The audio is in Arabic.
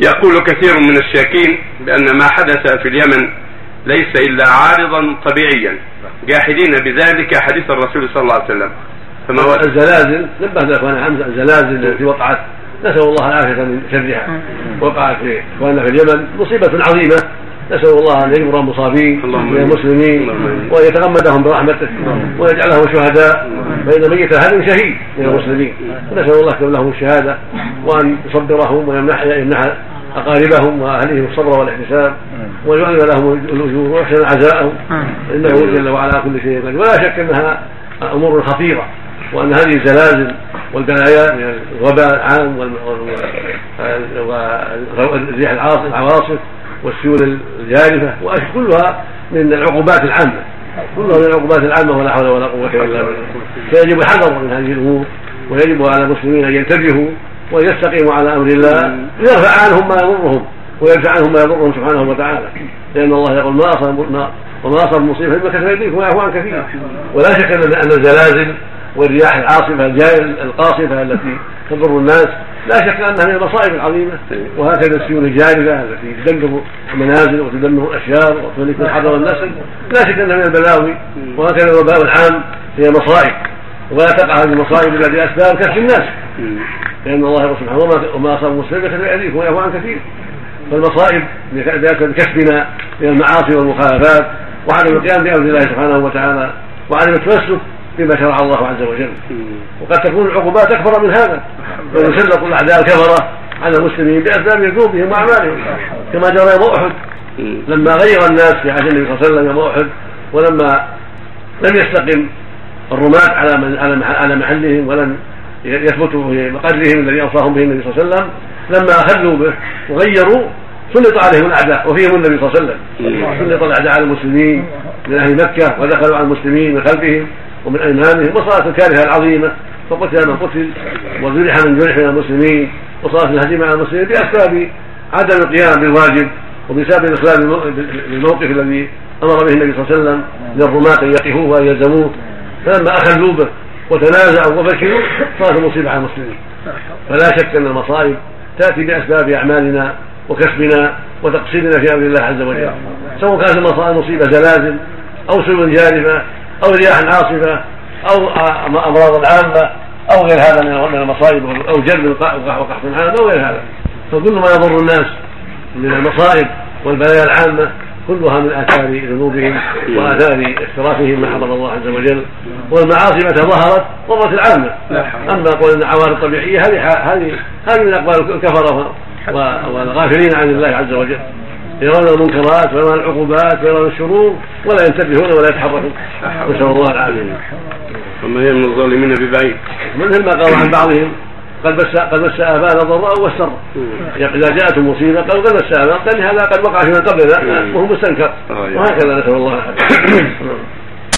يقول كثير من الشاكين بأن ما حدث في اليمن ليس إلا عارضا طبيعيا جاحدين بذلك حديث الرسول صلى الله عليه وسلم. فما هو؟ الزلازل نبه الاخوان حمزه الزلازل التي وقعت نسأل الله العافية من شرها. وقعت في اخواننا في اليمن مصيبة عظيمة. نسأل الله أن يجبر المصابين من المسلمين وأن يتغمدهم برحمته ويجعلهم شهداء فإن ميت هذا شهيد من المسلمين نسأل الله يكتب لهم الشهادة وأن يصبرهم ويمنح يمنح أقاربهم وأهلهم الصبر والاحتساب ويعلم لهم الأجور ويحسن عزاءهم إنه جل وعلا كل شيء قدير ولا شك أنها أمور خطيرة وأن هذه الزلازل والبلايا من الوباء العام والرياح العواصف والسيول الجارفة كلها من العقوبات العامة. كلها من العقوبات العامة ولا حول ولا قوة إلا بالله. فيجب الحذر من هذه الأمور ويجب على المسلمين أن ينتبهوا وأن يستقيموا على أمر الله ليرفع عنهم ما يضرهم ويدفع عنهم ما يضرهم سبحانه وتعالى. لأن الله يقول ما أصاب وما أصاب مصيبة فبما كسبت أيديكم ويعفو عن كثير. ولا شك أن الزلازل والرياح العاصفة القاصفة التي تضر الناس لا شك أنها من المصائب العظيمة وهكذا السيول الجارفه التي تدمر المنازل وتدمر الاشجار وتهلك الحضر والنسل لا شك أنها من البلاوي وهكذا الوباء العام هي مصائب ولا تقع هذه المصائب إلا بأسباب كسب الناس. لأن الله سبحانه وما وما اصاب مسلم فكتب ايديكم ويعفو عن كثير. فالمصائب بكسبنا من المعاصي والمخالفات وعدم القيام بأمر الله سبحانه وتعالى وعدم التمسك بما شرع الله عز وجل. وقد تكون العقوبات أكبر من هذا. ويسلط الاعداء الكفرة على المسلمين بأسباب ذنوبهم واعمالهم كما جرى يوم أحد لما غير الناس في عهد النبي صلى الله عليه وسلم يوم أحد ولما لم يستقم الرماة على من على على محلهم ولم يثبتوا في مقرهم الذي أوصاهم به النبي صلى الله عليه وسلم لما أخذوا به وغيروا سلط عليهم الأعداء وفيهم النبي صلى الله عليه وسلم. سلط الأعداء على المسلمين من أهل مكة ودخلوا على المسلمين من خلفهم ومن أيمانهم وصارت الكارثة العظيمة. فقتل من قتل وجرح من جرح من المسلمين وصارت الهزيمه على المسلمين بأسباب عدم القيام بالواجب وبسبب الاخلال بالموقف الذي أمر به النبي صلى الله عليه وسلم للرماة أن يقفوه وان يلزموه فلما أخذوا به وتنازعوا وفشلوا صارت المصيبة على المسلمين. فلا شك أن المصائب تأتي بأسباب أعمالنا وكسبنا وتقصيرنا في أمر الله عز وجل. سواء كانت المصيبه زلازل أو سلو جارفة أو رياح عاصفة أو أمراض عامه أو غير هذا من المصائب أو جلب وقحط عام أو غير هذا. فكل ما يضر الناس من المصائب والبلايا العامة كلها من آثار ذنوبهم وآثار اخترافهم ما حرم الله عز وجل والمعاصي متى ظهرت؟ ضرت العامة. أما قول إن العوارض الطبيعية هذه هذه هذه من أقوال الكفرة والغافلين عن الله عز وجل. يرون المنكرات ويرون العقوبات ويرون الشرور ولا ينتبهون ولا يتحركون. نسأل الله العافية. وما هي من الظالمين ببعيد. مثل ما قالوا عن بعضهم قد بس قد بس ابانا ضراء والسر إذا جاءتهم مصيبة قالوا قد بس ابانا قال هذا قد وقع في من قبلنا وهو مستنكر. وهكذا نسأل الله العافية.